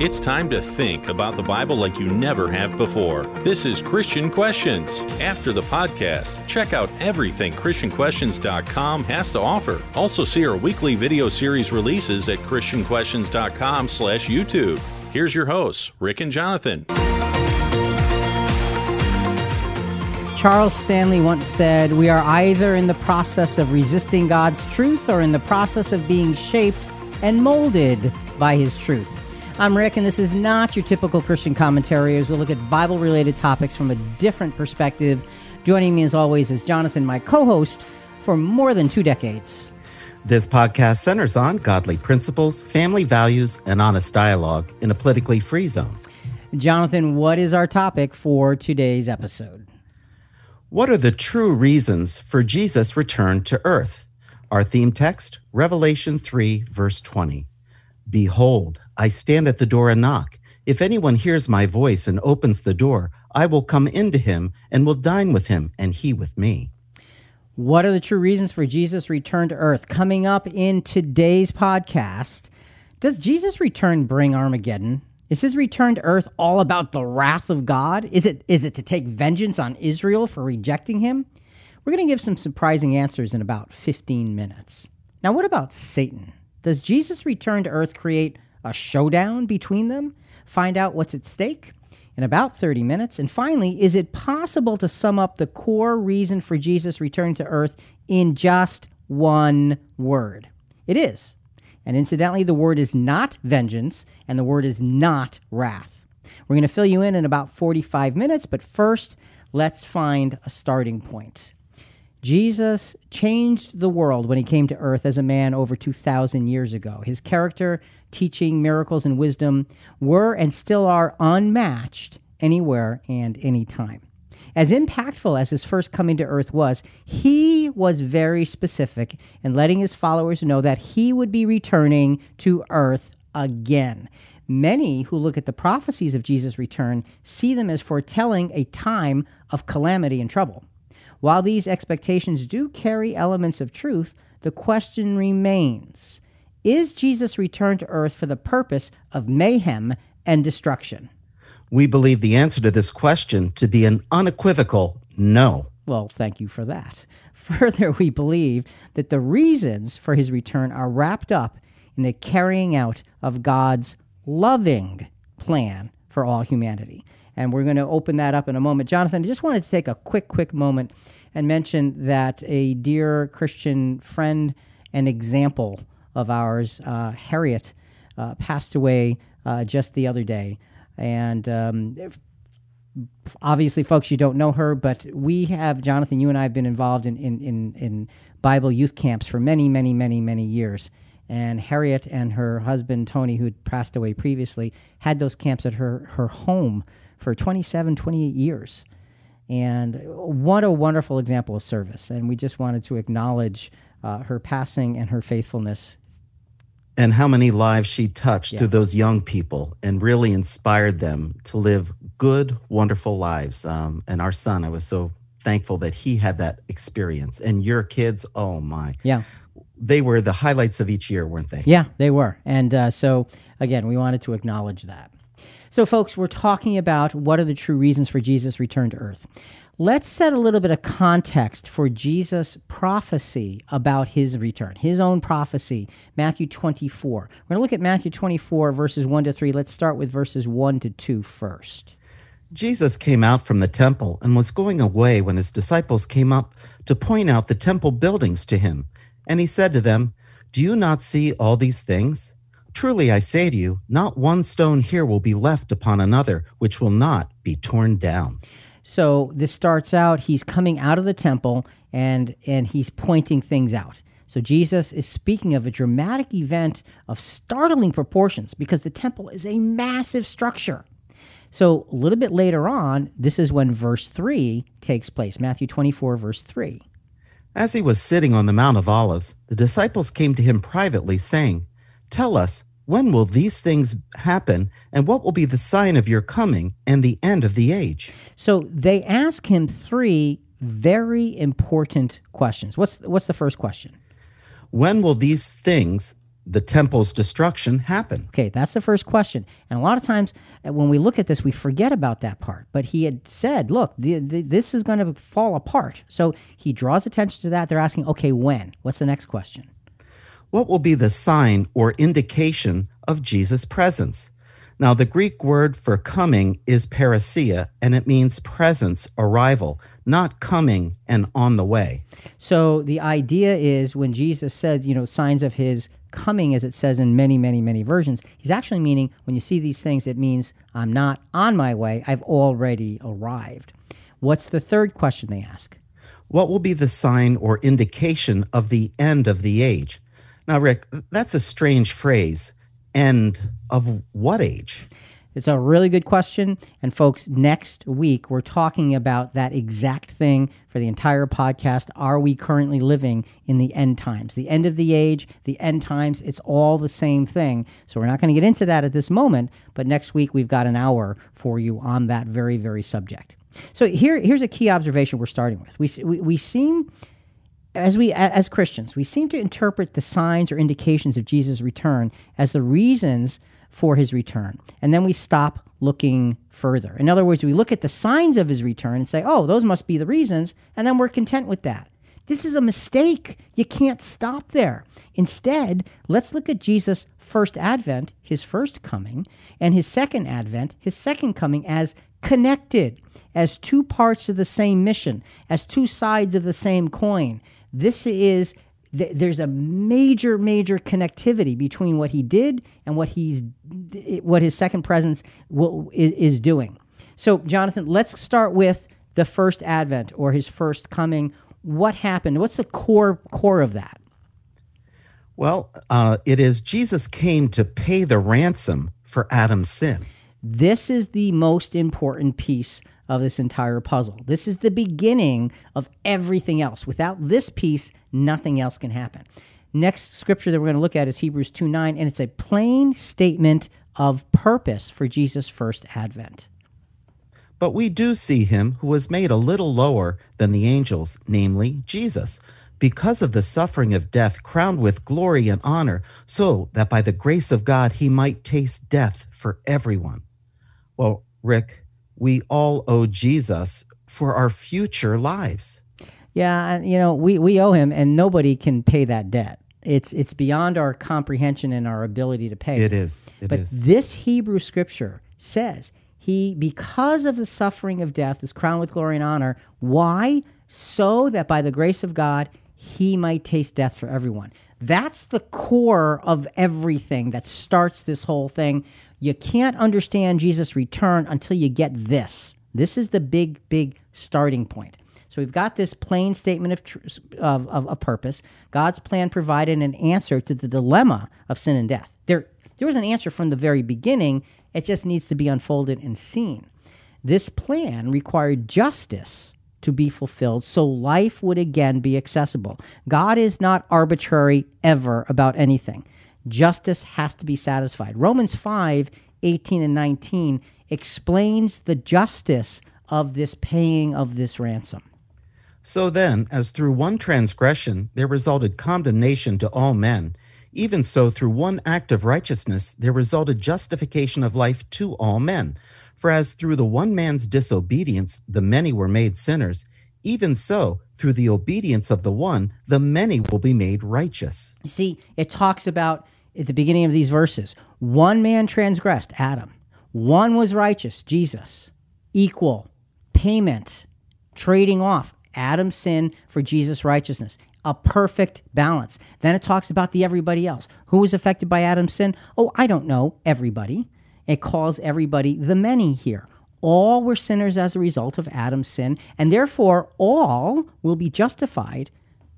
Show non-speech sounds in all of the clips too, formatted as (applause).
It's time to think about the Bible like you never have before. This is Christian Questions. After the podcast, check out everything ChristianQuestions.com has to offer. Also see our weekly video series releases at ChristianQuestions.com slash YouTube. Here's your hosts, Rick and Jonathan. Charles Stanley once said, We are either in the process of resisting God's truth or in the process of being shaped and molded by His truth. I'm Rick, and this is not your typical Christian commentary as we look at Bible related topics from a different perspective. Joining me, as always, is Jonathan, my co host for more than two decades. This podcast centers on godly principles, family values, and honest dialogue in a politically free zone. Jonathan, what is our topic for today's episode? What are the true reasons for Jesus' return to earth? Our theme text, Revelation 3, verse 20. Behold, I stand at the door and knock. If anyone hears my voice and opens the door, I will come into him and will dine with him, and he with me. What are the true reasons for Jesus' return to earth? Coming up in today's podcast, does Jesus' return bring Armageddon? Is his return to earth all about the wrath of God? Is it is it to take vengeance on Israel for rejecting him? We're going to give some surprising answers in about 15 minutes. Now, what about Satan? Does Jesus' return to earth create a showdown between them, find out what's at stake in about 30 minutes. And finally, is it possible to sum up the core reason for Jesus returning to earth in just one word? It is. And incidentally, the word is not vengeance, and the word is not wrath. We're going to fill you in in about 45 minutes, but first, let's find a starting point. Jesus changed the world when he came to earth as a man over 2,000 years ago. His character, teaching, miracles, and wisdom were and still are unmatched anywhere and anytime. As impactful as his first coming to earth was, he was very specific in letting his followers know that he would be returning to earth again. Many who look at the prophecies of Jesus' return see them as foretelling a time of calamity and trouble. While these expectations do carry elements of truth, the question remains Is Jesus returned to earth for the purpose of mayhem and destruction? We believe the answer to this question to be an unequivocal no. Well, thank you for that. (laughs) Further, we believe that the reasons for his return are wrapped up in the carrying out of God's loving plan for all humanity and we're going to open that up in a moment. Jonathan, I just wanted to take a quick, quick moment and mention that a dear Christian friend and example of ours, uh, Harriet, uh, passed away uh, just the other day. And um, obviously, folks, you don't know her, but we have, Jonathan, you and I have been involved in, in, in, in Bible youth camps for many, many, many, many years. And Harriet and her husband, Tony, who had passed away previously, had those camps at her, her home for 27, 28 years. And what a wonderful example of service. And we just wanted to acknowledge uh, her passing and her faithfulness. And how many lives she touched yeah. through those young people and really inspired them to live good, wonderful lives. Um, and our son, I was so thankful that he had that experience. And your kids, oh my. Yeah. They were the highlights of each year, weren't they? Yeah, they were. And uh, so, again, we wanted to acknowledge that. So, folks, we're talking about what are the true reasons for Jesus' return to earth. Let's set a little bit of context for Jesus' prophecy about his return, his own prophecy, Matthew 24. We're going to look at Matthew 24, verses 1 to 3. Let's start with verses 1 to 2 first. Jesus came out from the temple and was going away when his disciples came up to point out the temple buildings to him. And he said to them, Do you not see all these things? Truly I say to you, not one stone here will be left upon another, which will not be torn down. So this starts out, he's coming out of the temple and and he's pointing things out. So Jesus is speaking of a dramatic event of startling proportions because the temple is a massive structure. So a little bit later on, this is when verse 3 takes place. Matthew 24 verse 3. As he was sitting on the Mount of Olives, the disciples came to him privately saying, "Tell us, when will these things happen, and what will be the sign of your coming and the end of the age? So they ask him three very important questions. What's what's the first question? When will these things the temple's destruction happen? Okay, that's the first question. And a lot of times uh, when we look at this, we forget about that part. But he had said, look, the, the, this is going to fall apart. So he draws attention to that. They're asking, okay, when? What's the next question? What will be the sign or indication of Jesus' presence? Now, the Greek word for coming is parousia, and it means presence, arrival, not coming and on the way. So the idea is when Jesus said, you know, signs of his coming, as it says in many, many, many versions, he's actually meaning when you see these things, it means I'm not on my way, I've already arrived. What's the third question they ask? What will be the sign or indication of the end of the age? Now, Rick, that's a strange phrase end of what age? It's a really good question. And folks, next week we're talking about that exact thing for the entire podcast. Are we currently living in the end times? The end of the age, the end times, it's all the same thing. So we're not going to get into that at this moment, but next week we've got an hour for you on that very, very subject. So here, here's a key observation we're starting with. We, we, we seem as we as Christians, we seem to interpret the signs or indications of Jesus' return as the reasons for his return. And then we stop looking further. In other words, we look at the signs of his return and say, "Oh, those must be the reasons," and then we're content with that. This is a mistake. You can't stop there. Instead, let's look at Jesus' first advent, his first coming, and his second advent, his second coming as connected, as two parts of the same mission, as two sides of the same coin this is th- there's a major, major connectivity between what he did and what he's what his second presence will, is, is doing. So, Jonathan, let's start with the first advent or his first coming. What happened? What's the core core of that? Well, uh, it is Jesus came to pay the ransom for Adam's sin. This is the most important piece of this entire puzzle. This is the beginning of everything else. Without this piece, nothing else can happen. Next scripture that we're going to look at is Hebrews 2 9, and it's a plain statement of purpose for Jesus' first advent. But we do see him who was made a little lower than the angels, namely Jesus, because of the suffering of death, crowned with glory and honor, so that by the grace of God he might taste death for everyone. Well, Rick, we all owe Jesus for our future lives. Yeah, you know, we, we owe him, and nobody can pay that debt. It's it's beyond our comprehension and our ability to pay. It is. It but is. this Hebrew scripture says he, because of the suffering of death, is crowned with glory and honor. Why? So that by the grace of God, he might taste death for everyone. That's the core of everything that starts this whole thing. You can't understand Jesus' return until you get this. This is the big, big starting point. So we've got this plain statement of, tr- of, of, purpose. God's plan provided an answer to the dilemma of sin and death. There, there was an answer from the very beginning. It just needs to be unfolded and seen. This plan required justice to be fulfilled so life would again be accessible. God is not arbitrary ever about anything justice has to be satisfied. Romans 5 18 and 19 explains the justice of this paying of this ransom. So then, as through one transgression there resulted condemnation to all men, even so through one act of righteousness there resulted justification of life to all men. For as through the one man's disobedience the many were made sinners, even so through the obedience of the one the many will be made righteous. See, it talks about at the beginning of these verses. One man transgressed, Adam. One was righteous, Jesus. Equal payment, trading off Adam's sin for Jesus' righteousness. A perfect balance. Then it talks about the everybody else. Who was affected by Adam's sin? Oh, I don't know. Everybody. It calls everybody the many here. All were sinners as a result of Adam's sin, and therefore all will be justified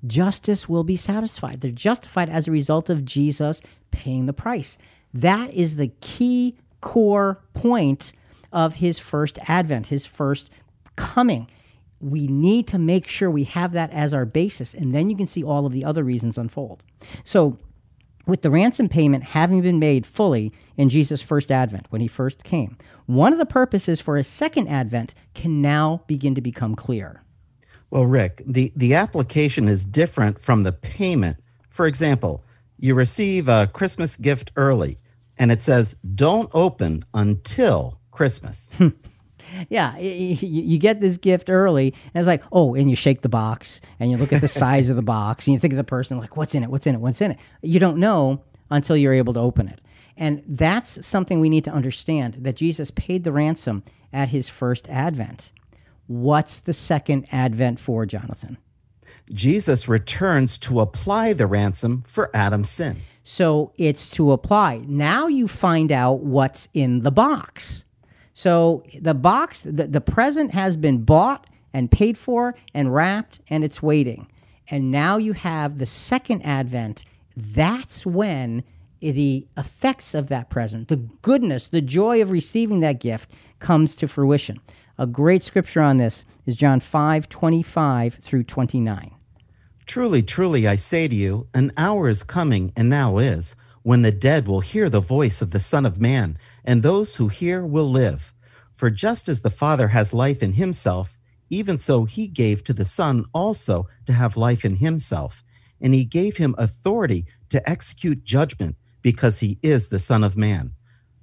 justice will be satisfied. They're justified as a result of Jesus paying the price. That is the key core point of his first advent, his first coming. We need to make sure we have that as our basis, and then you can see all of the other reasons unfold. So, with the ransom payment having been made fully in Jesus' first advent, when he first came, one of the purposes for his second advent can now begin to become clear. Well, Rick, the, the application is different from the payment. For example, You receive a Christmas gift early, and it says, don't open until Christmas. (laughs) Yeah, you get this gift early, and it's like, oh, and you shake the box, and you look at the (laughs) size of the box, and you think of the person, like, what's in it? What's in it? What's in it? You don't know until you're able to open it. And that's something we need to understand that Jesus paid the ransom at his first advent. What's the second advent for, Jonathan? Jesus returns to apply the ransom for Adam's sin. So it's to apply. Now you find out what's in the box. So the box, the, the present has been bought and paid for and wrapped and it's waiting. And now you have the second advent. That's when the effects of that present, the goodness, the joy of receiving that gift comes to fruition. A great scripture on this is John 5 25 through 29. Truly, truly, I say to you, an hour is coming, and now is, when the dead will hear the voice of the Son of Man, and those who hear will live. For just as the Father has life in himself, even so he gave to the Son also to have life in himself. And he gave him authority to execute judgment, because he is the Son of Man.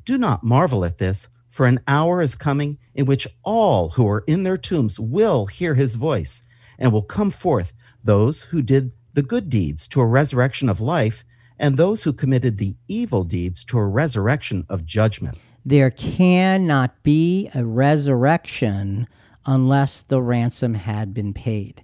Do not marvel at this, for an hour is coming in which all who are in their tombs will hear his voice, and will come forth those who did the good deeds to a resurrection of life, and those who committed the evil deeds to a resurrection of judgment. There cannot be a resurrection unless the ransom had been paid.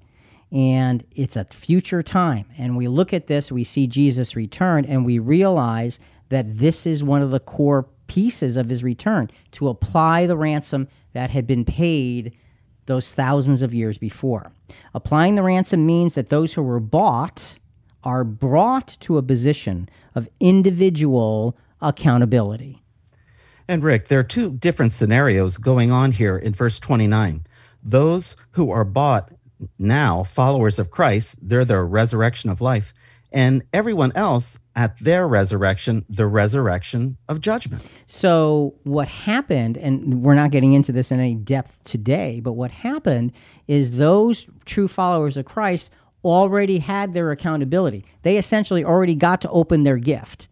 And it's a future time. And we look at this, we see Jesus return, and we realize that this is one of the core pieces of his return to apply the ransom that had been paid those thousands of years before. Applying the ransom means that those who were bought are brought to a position of individual accountability. And Rick, there are two different scenarios going on here in verse 29. Those who are bought now, followers of Christ, they're the resurrection of life. And everyone else at their resurrection, the resurrection of judgment. So, what happened, and we're not getting into this in any depth today, but what happened is those true followers of Christ already had their accountability. They essentially already got to open their gift,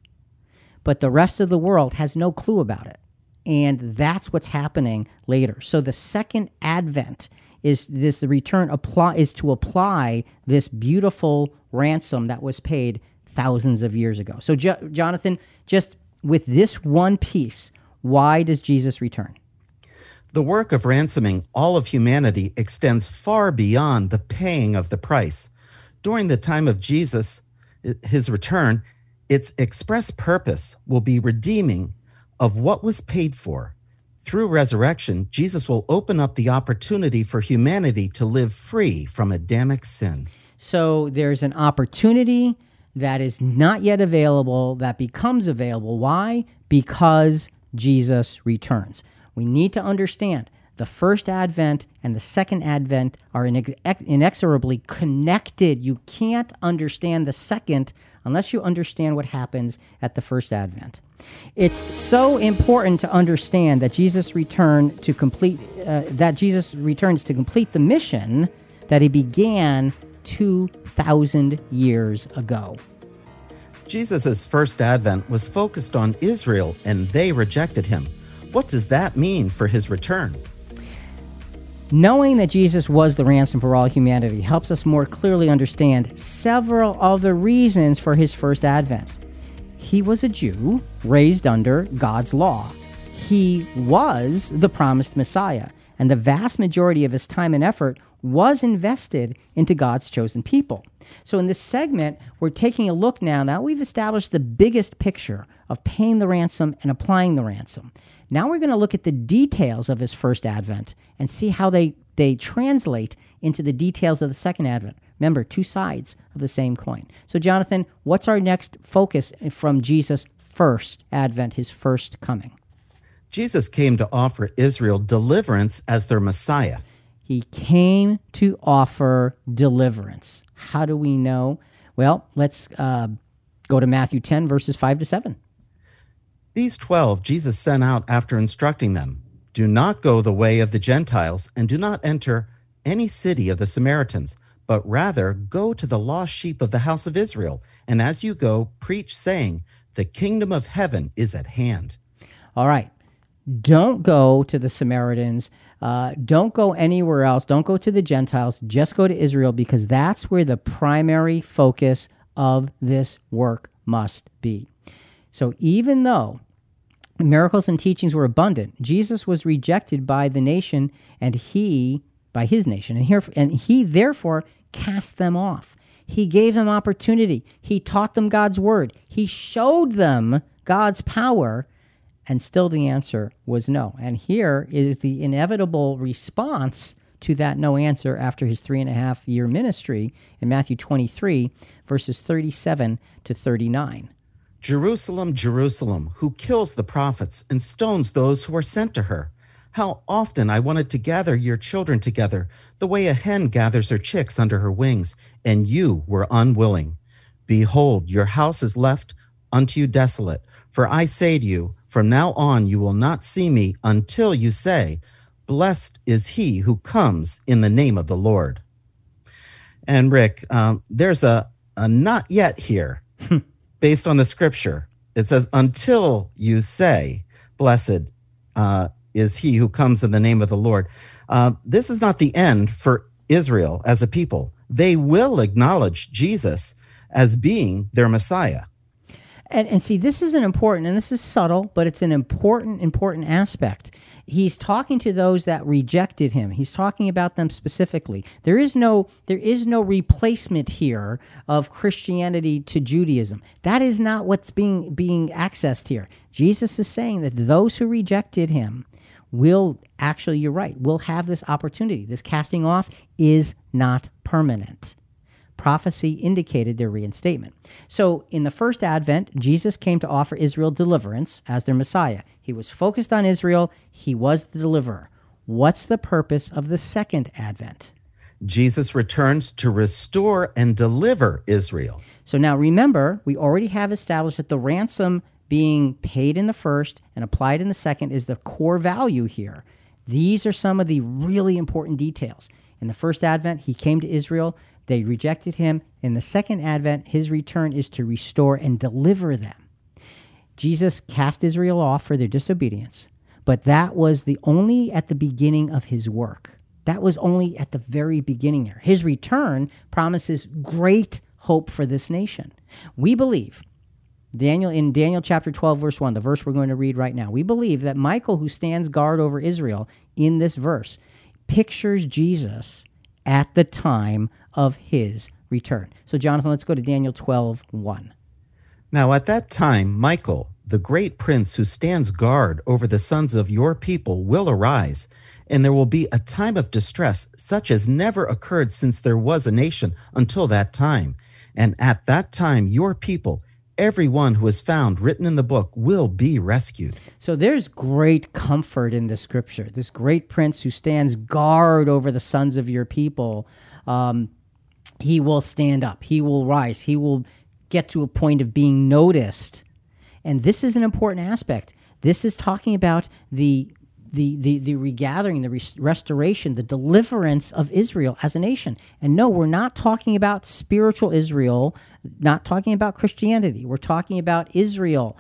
but the rest of the world has no clue about it. And that's what's happening later. So, the second advent is this the return apply is to apply this beautiful ransom that was paid thousands of years ago. So, jo- Jonathan, just with this one piece, why does Jesus return? The work of ransoming all of humanity extends far beyond the paying of the price. During the time of Jesus, his return, its express purpose will be redeeming of what was paid for. Through resurrection, Jesus will open up the opportunity for humanity to live free from Adamic sin. So there's an opportunity that is not yet available that becomes available. Why? Because Jesus returns. We need to understand the first advent and the second advent are inexorably connected. You can't understand the second unless you understand what happens at the first advent. It's so important to understand that Jesus returned to complete uh, that Jesus returns to complete the mission that he began 2000 years ago. Jesus' first advent was focused on Israel and they rejected him. What does that mean for his return? Knowing that Jesus was the ransom for all humanity helps us more clearly understand several of the reasons for his first advent. He was a Jew raised under God's law. He was the promised Messiah, and the vast majority of his time and effort was invested into God's chosen people. So, in this segment, we're taking a look now. Now we've established the biggest picture of paying the ransom and applying the ransom. Now we're going to look at the details of his first advent and see how they, they translate into the details of the second advent. Remember, two sides of the same coin. So, Jonathan, what's our next focus from Jesus' first advent, his first coming? Jesus came to offer Israel deliverance as their Messiah. He came to offer deliverance. How do we know? Well, let's uh, go to Matthew 10, verses 5 to 7. These twelve Jesus sent out after instructing them Do not go the way of the Gentiles, and do not enter any city of the Samaritans, but rather go to the lost sheep of the house of Israel. And as you go, preach, saying, The kingdom of heaven is at hand. All right. Don't go to the Samaritans. Uh, don't go anywhere else. Don't go to the Gentiles. Just go to Israel because that's where the primary focus of this work must be. So even though miracles and teachings were abundant, Jesus was rejected by the nation and he by his nation and here and he therefore cast them off. He gave them opportunity. He taught them God's word. He showed them God's power and still the answer was no. And here is the inevitable response to that no answer after his three and a half year ministry in Matthew 23, verses 37 to 39. Jerusalem, Jerusalem, who kills the prophets and stones those who are sent to her. How often I wanted to gather your children together, the way a hen gathers her chicks under her wings, and you were unwilling. Behold, your house is left unto you desolate. For I say to you, from now on you will not see me until you say, Blessed is he who comes in the name of the Lord. And Rick, um, there's a, a not yet here hmm. based on the scripture. It says, Until you say, Blessed uh, is he who comes in the name of the Lord. Uh, this is not the end for Israel as a people. They will acknowledge Jesus as being their Messiah and, and see this is an important and this is subtle but it's an important important aspect. He's talking to those that rejected him. He's talking about them specifically. There is no there is no replacement here of christianity to judaism. That is not what's being being accessed here. Jesus is saying that those who rejected him will actually you're right will have this opportunity. This casting off is not permanent prophecy indicated their reinstatement. So, in the first advent, Jesus came to offer Israel deliverance as their Messiah. He was focused on Israel, he was the deliverer. What's the purpose of the second advent? Jesus returns to restore and deliver Israel. So now remember, we already have established that the ransom being paid in the first and applied in the second is the core value here. These are some of the really important details. In the first advent, he came to Israel they rejected him. In the second advent, his return is to restore and deliver them. Jesus cast Israel off for their disobedience, but that was the only at the beginning of his work. That was only at the very beginning here. His return promises great hope for this nation. We believe Daniel in Daniel chapter 12 verse 1, the verse we're going to read right now. We believe that Michael who stands guard over Israel in this verse pictures Jesus at the time of his return. So, Jonathan, let's go to Daniel 12 1. Now, at that time, Michael, the great prince who stands guard over the sons of your people, will arise, and there will be a time of distress such as never occurred since there was a nation until that time. And at that time, your people, everyone who is found written in the book will be rescued. So there's great comfort in the scripture. This great prince who stands guard over the sons of your people, um, he will stand up, he will rise, he will get to a point of being noticed. And this is an important aspect. This is talking about the the, the, the regathering, the restoration, the deliverance of Israel as a nation. And no, we're not talking about spiritual Israel, not talking about Christianity. We're talking about Israel,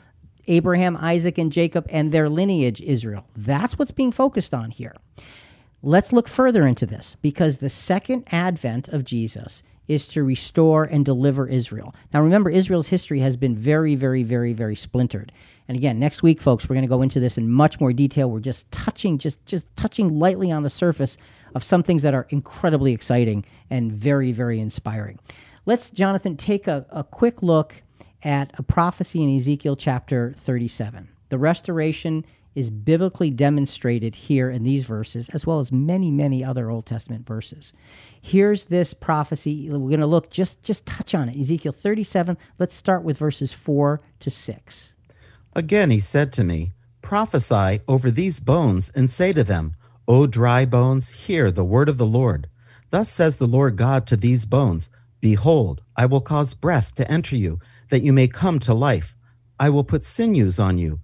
Abraham, Isaac, and Jacob, and their lineage, Israel. That's what's being focused on here. Let's look further into this because the second advent of Jesus is to restore and deliver Israel. Now, remember, Israel's history has been very, very, very, very splintered. And again, next week, folks, we're going to go into this in much more detail. We're just touching, just just touching lightly on the surface of some things that are incredibly exciting and very, very inspiring. Let's, Jonathan, take a, a quick look at a prophecy in Ezekiel chapter 37. The restoration is biblically demonstrated here in these verses, as well as many, many other Old Testament verses. Here's this prophecy. We're going to look just just touch on it. Ezekiel 37. Let's start with verses 4 to 6. Again he said to me, Prophesy over these bones and say to them, O dry bones, hear the word of the Lord. Thus says the Lord God to these bones, Behold, I will cause breath to enter you, that you may come to life. I will put sinews on you,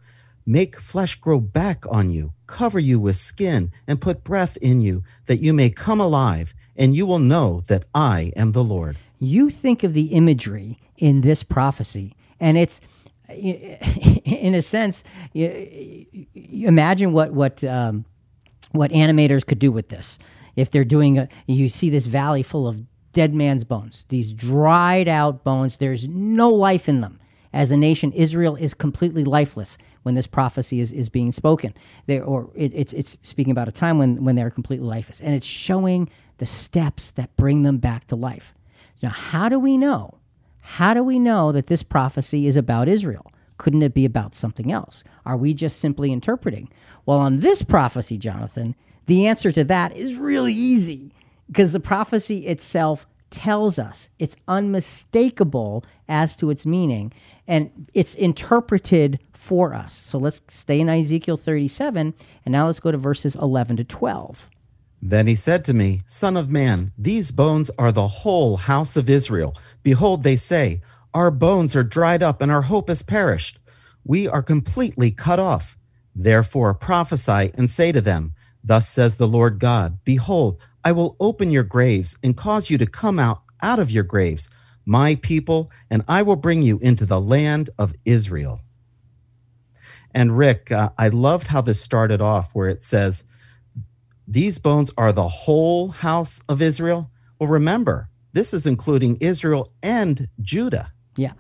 make flesh grow back on you, cover you with skin, and put breath in you, that you may come alive and you will know that I am the Lord. You think of the imagery in this prophecy, and it's (laughs) in a sense, imagine what what um, what animators could do with this. If they're doing a, you see this valley full of dead man's bones, these dried out bones. There's no life in them. As a nation, Israel is completely lifeless when this prophecy is, is being spoken. They, or it, it's, it's speaking about a time when, when they're completely lifeless. And it's showing the steps that bring them back to life. Now, how do we know? How do we know that this prophecy is about Israel? Couldn't it be about something else? Are we just simply interpreting? Well, on this prophecy, Jonathan, the answer to that is really easy because the prophecy itself tells us it's unmistakable as to its meaning and it's interpreted for us. So let's stay in Ezekiel 37 and now let's go to verses 11 to 12. Then he said to me, Son of man, these bones are the whole house of Israel. Behold, they say, Our bones are dried up, and our hope has perished. We are completely cut off. Therefore prophesy and say to them, Thus says the Lord God, Behold, I will open your graves and cause you to come out out of your graves, my people, and I will bring you into the land of Israel. And Rick, uh, I loved how this started off where it says, these bones are the whole house of Israel. Well, remember, this is including Israel and Judah. Yeah.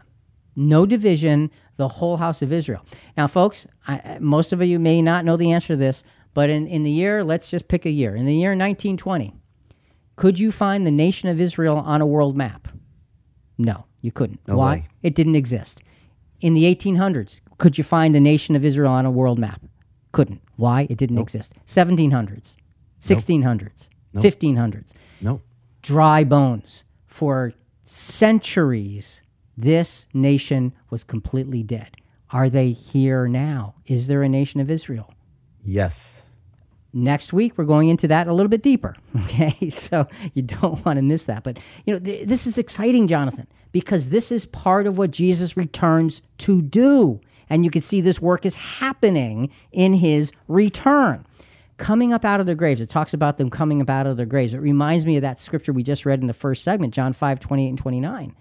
No division, the whole house of Israel. Now, folks, I, most of you may not know the answer to this, but in, in the year, let's just pick a year. In the year 1920, could you find the nation of Israel on a world map? No, you couldn't. No Why? way. It didn't exist. In the 1800s, could you find the nation of Israel on a world map? Couldn't. Why? It didn't exist. 1700s, 1600s, 1500s. Nope. Dry bones. For centuries, this nation was completely dead. Are they here now? Is there a nation of Israel? Yes. Next week, we're going into that a little bit deeper. (laughs) Okay, so you don't (laughs) want to miss that. But you know, th- this is exciting, Jonathan, because this is part of what Jesus returns to do, and you can see this work is happening in His return. Coming up out of their graves. It talks about them coming up out of their graves. It reminds me of that scripture we just read in the first segment, John 5, 28 and 29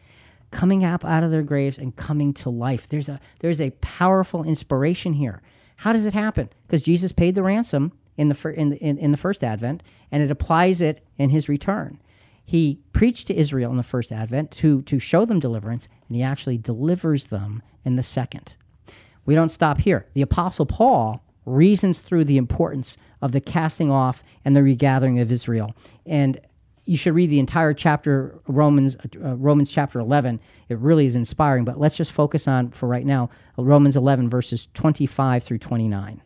coming up out of their graves and coming to life. There's a there's a powerful inspiration here. How does it happen? Because Jesus paid the ransom in the fir- in, in in the first advent, and it applies it in his return. He preached to Israel in the first advent to to show them deliverance, and he actually delivers them in the second. We don't stop here. The apostle Paul reasons through the importance of the casting off and the regathering of Israel. And you should read the entire chapter Romans uh, Romans chapter 11. It really is inspiring, but let's just focus on for right now Romans 11 verses 25 through 29.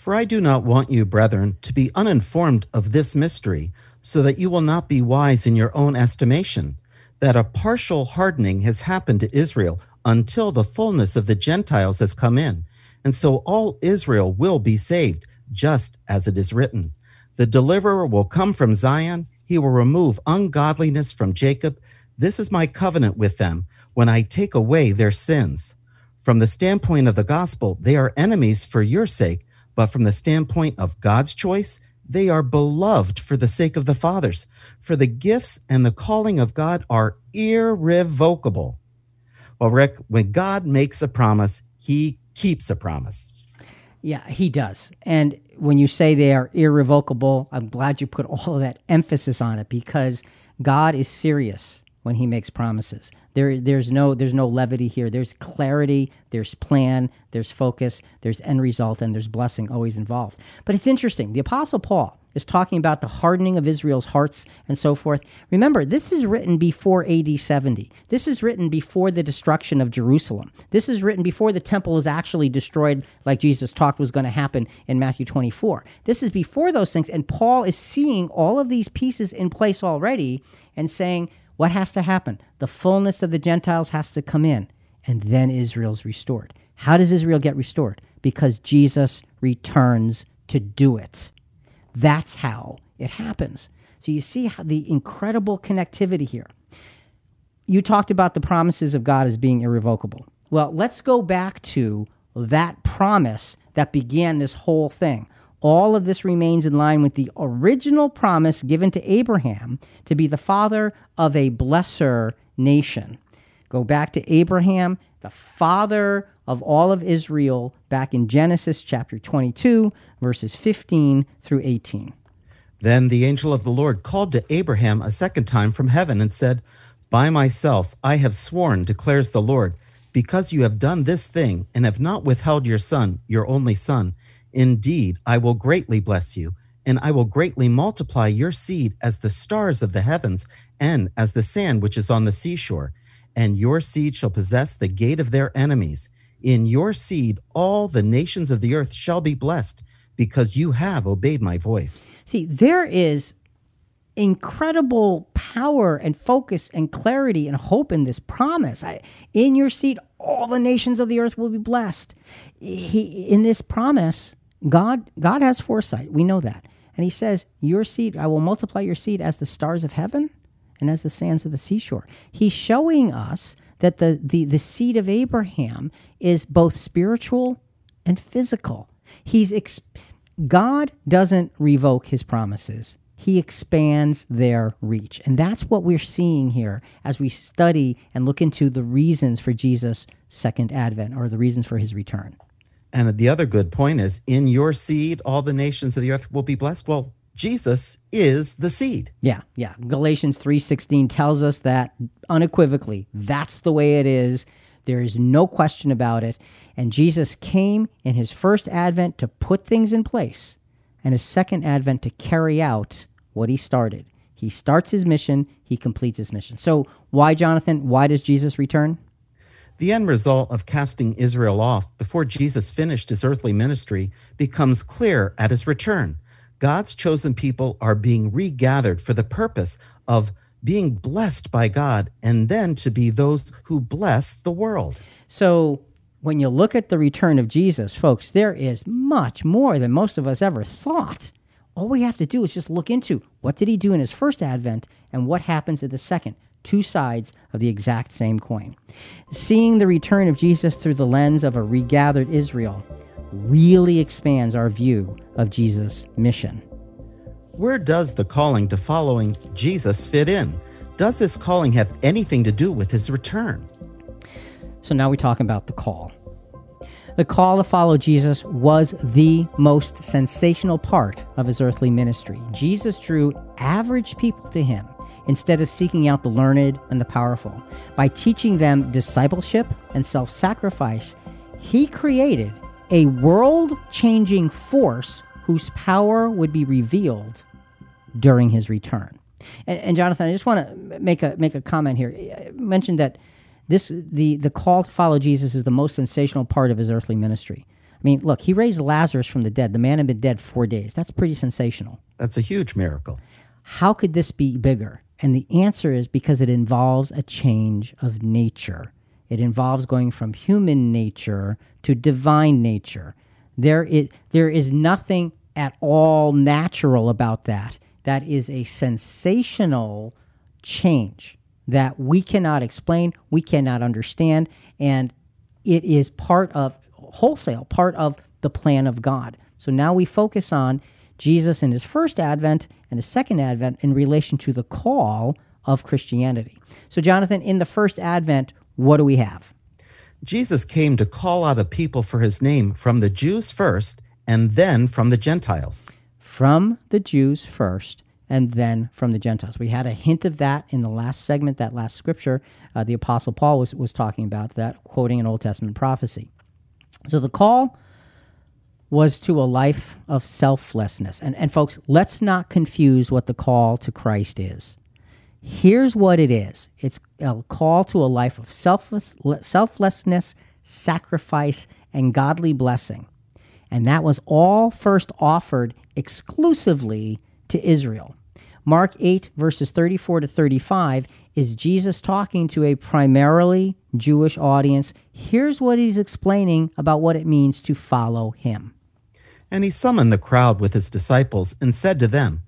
For I do not want you, brethren, to be uninformed of this mystery, so that you will not be wise in your own estimation, that a partial hardening has happened to Israel until the fullness of the Gentiles has come in. And so all Israel will be saved, just as it is written. The deliverer will come from Zion, he will remove ungodliness from Jacob. This is my covenant with them when I take away their sins. From the standpoint of the gospel, they are enemies for your sake, but from the standpoint of God's choice, they are beloved for the sake of the fathers. For the gifts and the calling of God are irrevocable. Well, Rick, when God makes a promise, he keeps a promise. Yeah, he does. And when you say they are irrevocable, I'm glad you put all of that emphasis on it because God is serious when he makes promises. There, there's no there's no levity here. There's clarity, there's plan, there's focus, there's end result, and there's blessing always involved. But it's interesting. The Apostle Paul is talking about the hardening of Israel's hearts and so forth. Remember, this is written before AD 70. This is written before the destruction of Jerusalem. This is written before the temple is actually destroyed, like Jesus talked was going to happen in Matthew 24. This is before those things, and Paul is seeing all of these pieces in place already and saying, what has to happen? The fullness of the Gentiles has to come in, and then Israel's restored. How does Israel get restored? Because Jesus returns to do it. That's how it happens. So you see how the incredible connectivity here. You talked about the promises of God as being irrevocable. Well, let's go back to that promise that began this whole thing. All of this remains in line with the original promise given to Abraham to be the father of a blesser nation. Go back to Abraham, the father of all of Israel, back in Genesis chapter 22, verses 15 through 18. Then the angel of the Lord called to Abraham a second time from heaven and said, By myself I have sworn, declares the Lord, because you have done this thing and have not withheld your son, your only son. Indeed, I will greatly bless you, and I will greatly multiply your seed as the stars of the heavens and as the sand which is on the seashore. And your seed shall possess the gate of their enemies. In your seed, all the nations of the earth shall be blessed because you have obeyed my voice. See, there is incredible power and focus and clarity and hope in this promise. I, in your seed, all the nations of the earth will be blessed. He, in this promise, God, God has foresight. We know that. And he says, Your seed, I will multiply your seed as the stars of heaven and as the sands of the seashore. He's showing us that the, the, the seed of Abraham is both spiritual and physical. He's ex- God doesn't revoke his promises. He expands their reach. And that's what we're seeing here as we study and look into the reasons for Jesus' second advent or the reasons for his return. And the other good point is in your seed, all the nations of the earth will be blessed. Well, Jesus is the seed. Yeah, yeah. Galatians 3:16 tells us that unequivocally. That's the way it is. There is no question about it. And Jesus came in his first advent to put things in place and his second advent to carry out what he started. He starts his mission, he completes his mission. So, why, Jonathan? Why does Jesus return? The end result of casting Israel off before Jesus finished his earthly ministry becomes clear at his return. God's chosen people are being regathered for the purpose of being blessed by God and then to be those who bless the world. So, when you look at the return of Jesus, folks, there is much more than most of us ever thought. All we have to do is just look into what did he do in his first advent and what happens at the second. Two sides of the exact same coin. Seeing the return of Jesus through the lens of a regathered Israel really expands our view of Jesus' mission. Where does the calling to following Jesus fit in? Does this calling have anything to do with his return? So now we're talking about the call. The call to follow Jesus was the most sensational part of his earthly ministry. Jesus drew average people to him instead of seeking out the learned and the powerful. By teaching them discipleship and self sacrifice, he created a world changing force whose power would be revealed during his return. And, and, Jonathan, I just want to make a make a comment here. I mentioned that this the the call to follow Jesus is the most sensational part of his earthly ministry. I mean, look, he raised Lazarus from the dead. The man had been dead four days. That's pretty sensational. That's a huge miracle. How could this be bigger? And the answer is because it involves a change of nature. It involves going from human nature to divine nature. There is, there is nothing at all natural about that. That is a sensational change that we cannot explain, we cannot understand, and it is part of wholesale, part of the plan of God. So now we focus on Jesus in his first advent and his second advent in relation to the call of Christianity. So, Jonathan, in the first advent, what do we have? Jesus came to call out a people for his name from the Jews first and then from the Gentiles. From the Jews first and then from the Gentiles. We had a hint of that in the last segment, that last scripture. Uh, the Apostle Paul was, was talking about that, quoting an Old Testament prophecy. So the call was to a life of selflessness. And, and folks, let's not confuse what the call to Christ is. Here's what it is it's a call to a life of selfless, selflessness, sacrifice, and godly blessing. And that was all first offered exclusively to Israel. Mark 8, verses 34 to 35, is Jesus talking to a primarily Jewish audience. Here's what he's explaining about what it means to follow him. And he summoned the crowd with his disciples and said to them,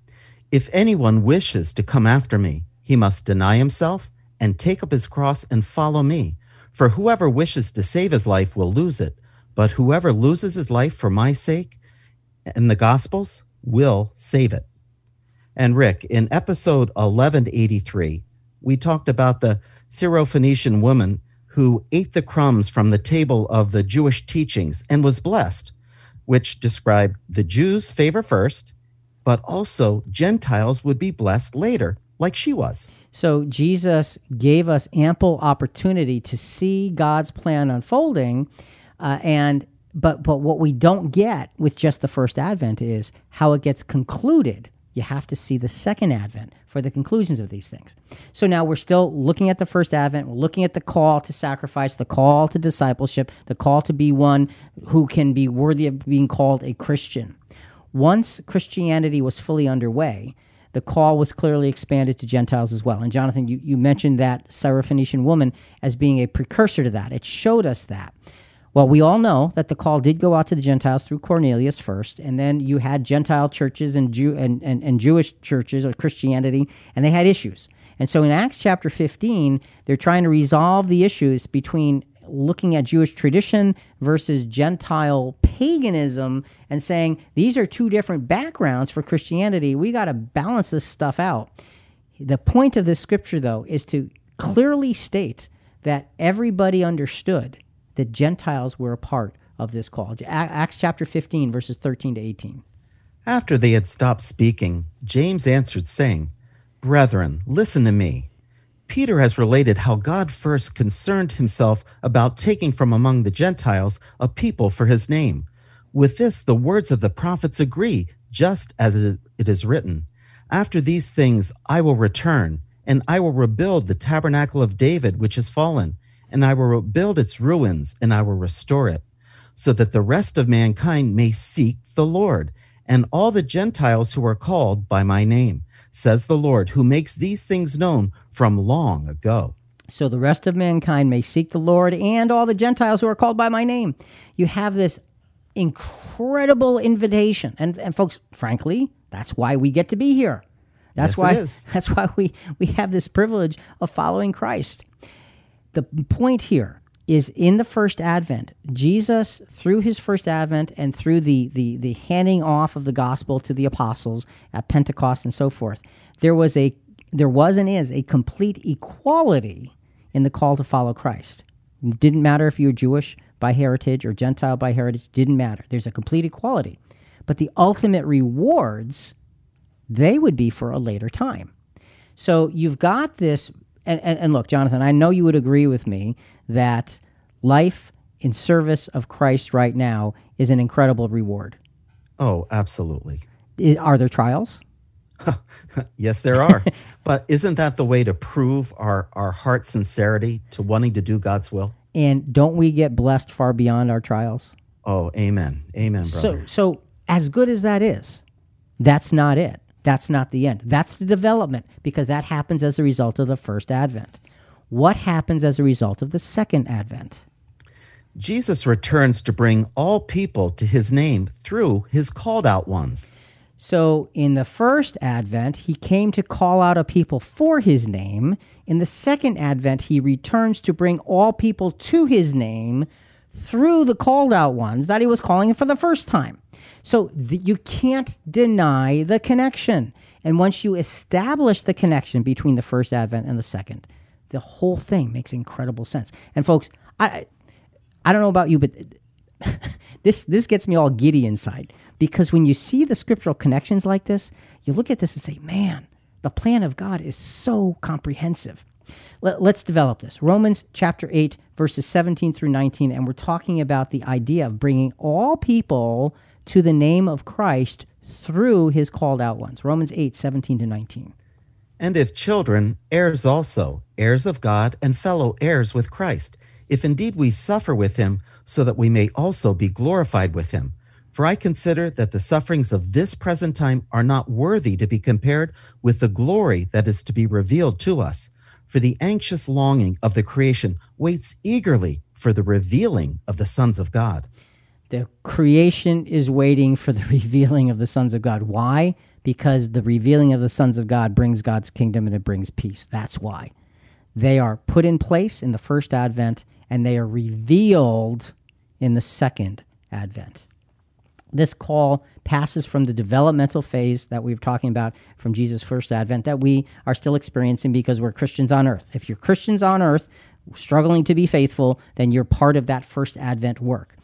If anyone wishes to come after me, he must deny himself and take up his cross and follow me. For whoever wishes to save his life will lose it, but whoever loses his life for my sake and the Gospels will save it. And Rick, in episode 1183, we talked about the Syrophoenician woman who ate the crumbs from the table of the Jewish teachings and was blessed, which described the Jews' favor first, but also Gentiles would be blessed later, like she was. So Jesus gave us ample opportunity to see God's plan unfolding, uh, and but but what we don't get with just the first advent is how it gets concluded you have to see the second advent for the conclusions of these things. So now we're still looking at the first advent, we're looking at the call to sacrifice, the call to discipleship, the call to be one who can be worthy of being called a Christian. Once Christianity was fully underway, the call was clearly expanded to Gentiles as well. And Jonathan, you, you mentioned that Syrophoenician woman as being a precursor to that. It showed us that. Well, we all know that the call did go out to the Gentiles through Cornelius first, and then you had Gentile churches and Jew and, and, and Jewish churches or Christianity, and they had issues. And so in Acts chapter 15, they're trying to resolve the issues between looking at Jewish tradition versus Gentile paganism and saying these are two different backgrounds for Christianity. We got to balance this stuff out. The point of this scripture, though, is to clearly state that everybody understood that Gentiles were a part of this call. Acts chapter 15, verses 13 to 18. After they had stopped speaking, James answered, saying, Brethren, listen to me. Peter has related how God first concerned himself about taking from among the Gentiles a people for his name. With this, the words of the prophets agree, just as it is written After these things I will return, and I will rebuild the tabernacle of David, which is fallen and I will rebuild its ruins, and I will restore it, so that the rest of mankind may seek the Lord, and all the Gentiles who are called by my name, says the Lord, who makes these things known from long ago. So the rest of mankind may seek the Lord and all the Gentiles who are called by my name. You have this incredible invitation. And, and folks, frankly, that's why we get to be here. That's yes, why (laughs) that's why we, we have this privilege of following Christ the point here is in the first advent jesus through his first advent and through the, the, the handing off of the gospel to the apostles at pentecost and so forth there was a there was and is a complete equality in the call to follow christ. It didn't matter if you were jewish by heritage or gentile by heritage didn't matter. There's a complete equality. But the ultimate rewards they would be for a later time. So you've got this and, and, and look, Jonathan, I know you would agree with me that life in service of Christ right now is an incredible reward. Oh, absolutely. Are there trials? (laughs) yes, there are. (laughs) but isn't that the way to prove our, our heart sincerity to wanting to do God's will? And don't we get blessed far beyond our trials? Oh, amen. Amen, brother. So, so as good as that is, that's not it. That's not the end. That's the development because that happens as a result of the first advent. What happens as a result of the second advent? Jesus returns to bring all people to his name through his called out ones. So, in the first advent, he came to call out a people for his name. In the second advent, he returns to bring all people to his name through the called out ones that he was calling for the first time. So you can't deny the connection. And once you establish the connection between the first advent and the second, the whole thing makes incredible sense. And folks, I I don't know about you, but (laughs) this this gets me all giddy inside because when you see the scriptural connections like this, you look at this and say, "Man, the plan of God is so comprehensive." Let, us develop this. Romans chapter 8 verses 17 through 19 and we're talking about the idea of bringing all people to the name of Christ through his called out ones. Romans 8, 17 to 19. And if children, heirs also, heirs of God, and fellow heirs with Christ, if indeed we suffer with him, so that we may also be glorified with him. For I consider that the sufferings of this present time are not worthy to be compared with the glory that is to be revealed to us. For the anxious longing of the creation waits eagerly for the revealing of the sons of God. The creation is waiting for the (laughs) revealing of the sons of God. Why? Because the revealing of the sons of God brings God's kingdom and it brings peace. That's why. They are put in place in the first advent and they are revealed in the second advent. This call passes from the developmental phase that we were talking about from Jesus' first advent that we are still experiencing because we're Christians on earth. If you're Christians on earth struggling to be faithful, then you're part of that first advent work.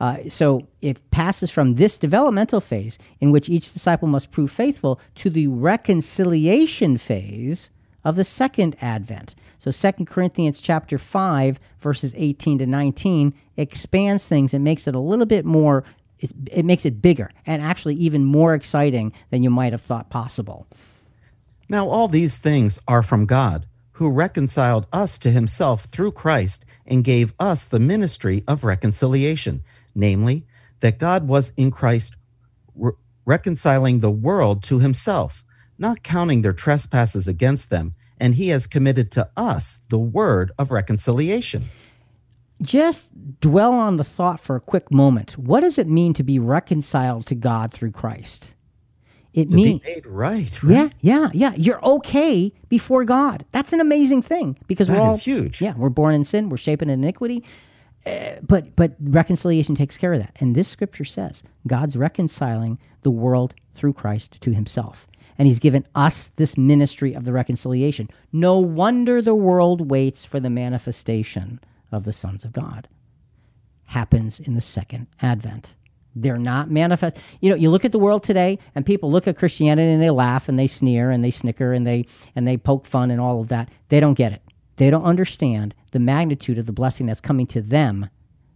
Uh, so it passes from this developmental phase in which each disciple must prove faithful to the reconciliation phase of the second advent. So 2 Corinthians chapter 5 verses 18 to 19 expands things and makes it a little bit more it, it makes it bigger and actually even more exciting than you might have thought possible. Now all these things are from God, who reconciled us to himself through Christ and gave us the ministry of reconciliation, namely that God was in Christ re- reconciling the world to himself, not counting their trespasses against them, and he has committed to us the word of reconciliation just dwell on the thought for a quick moment. What does it mean to be reconciled to God through Christ? It means made right, right, Yeah, yeah, yeah. You're okay before God. That's an amazing thing because that we're all huge. Yeah, we're born in sin. We're shaping in iniquity. Uh, but but reconciliation takes care of that. And this scripture says God's reconciling the world through Christ to Himself and he's given us this ministry of the reconciliation. No wonder the world waits for the manifestation of the sons of God. Happens in the second advent. They're not manifest. You know, you look at the world today, and people look at Christianity and they laugh and they sneer and they snicker and they and they poke fun and all of that. They don't get it. They don't understand the magnitude of the blessing that's coming to them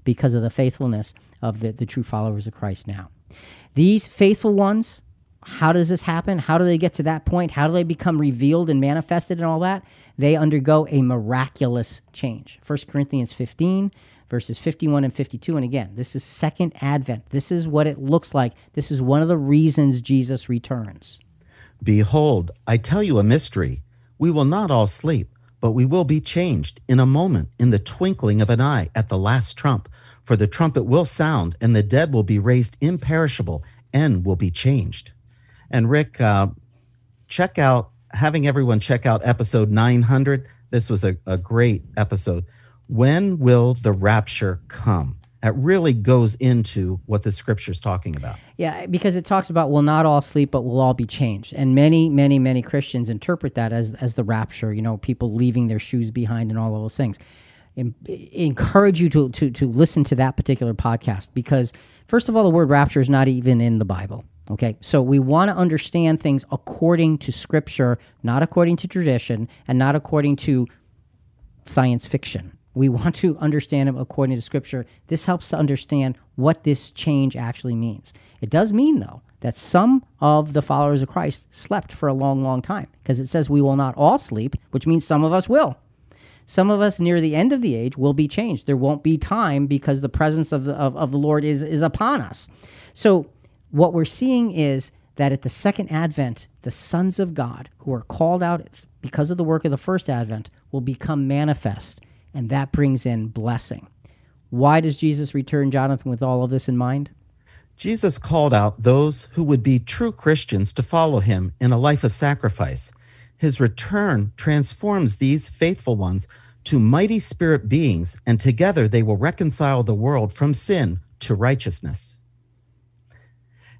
because of the faithfulness of the, the true followers of Christ now. These faithful ones, how does this happen? How do they get to that point? How do they become revealed and manifested and all that? they undergo a miraculous change. 1 Corinthians 15, verses 51 and 52. And again, this is second advent. This is what it looks like. This is one of the reasons Jesus returns. Behold, I tell you a mystery. We will not all sleep, but we will be changed in a moment, in the twinkling of an eye, at the last trump. For the trumpet will sound, and the dead will be raised imperishable and will be changed. And Rick, uh, check out having everyone check out episode 900. This was a, a great episode. When will the rapture come? That really goes into what the scripture is talking about. Yeah, because it talks about we'll not all sleep, but we'll all be changed. And many, many, many Christians interpret that as, as the rapture, you know, people leaving their shoes behind and all of those things. encourage you to, to, to listen to that particular podcast because, first of all, the word rapture is not even in the Bible. Okay, so we want to understand things according to scripture, not according to tradition, and not according to science fiction. We want to understand them according to scripture. This helps to understand what this change actually means. It does mean, though, that some of the followers of Christ slept for a long, long time because it says we will not all sleep, which means some of us will. Some of us near the end of the age will be changed. There won't be time because the presence of the, of, of the Lord is, is upon us. So, what we're seeing is that at the second advent, the sons of God who are called out because of the work of the first advent will become manifest, and that brings in blessing. Why does Jesus return, Jonathan, with all of this in mind? Jesus called out those who would be true Christians to follow him in a life of sacrifice. His return transforms these faithful ones to mighty spirit beings, and together they will reconcile the world from sin to righteousness.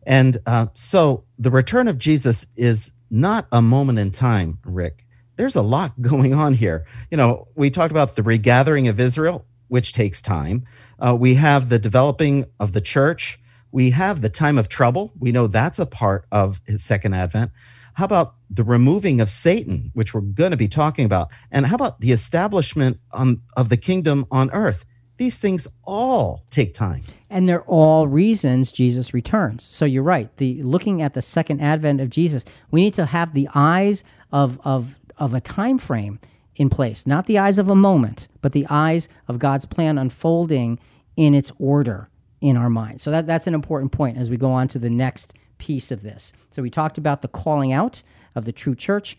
And uh, so the return of Jesus is not a moment in time, Rick. There's a lot (laughs) going on here. You know, we talked about the regathering of Israel, which takes time. Uh, we have the developing of the church. We have the time of trouble. We know that's a part of his second advent. How about the removing of Satan, which we're going to be talking about? And how about the establishment on, of the kingdom on earth? These things all take time. And they're all reasons Jesus returns. So you're right. The looking at the second advent of Jesus, we need to have the eyes of of of a time frame in place, not the eyes of a moment, but the eyes of God's plan unfolding in its order in our mind. So that, that's an important point as we go on to the next piece of this. So we talked about the calling out of the true church.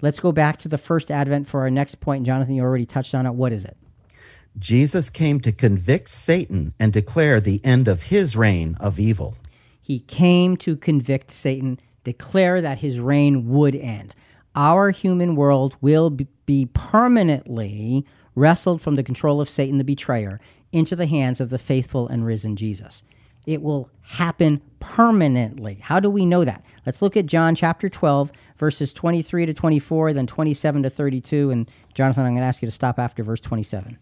Let's go back to the first advent for our next point. Jonathan, you already touched on it. What is it? Jesus came to convict Satan and declare the end of his reign of evil. He came to convict Satan, declare that his reign would end. Our human world will be permanently wrestled from the control of Satan the betrayer into the hands of the faithful and risen Jesus. It will happen permanently. How do we know that? Let's look at John chapter 12, verses 23 to 24, then 27 to 32. And Jonathan, I'm going to ask you to stop after verse 27.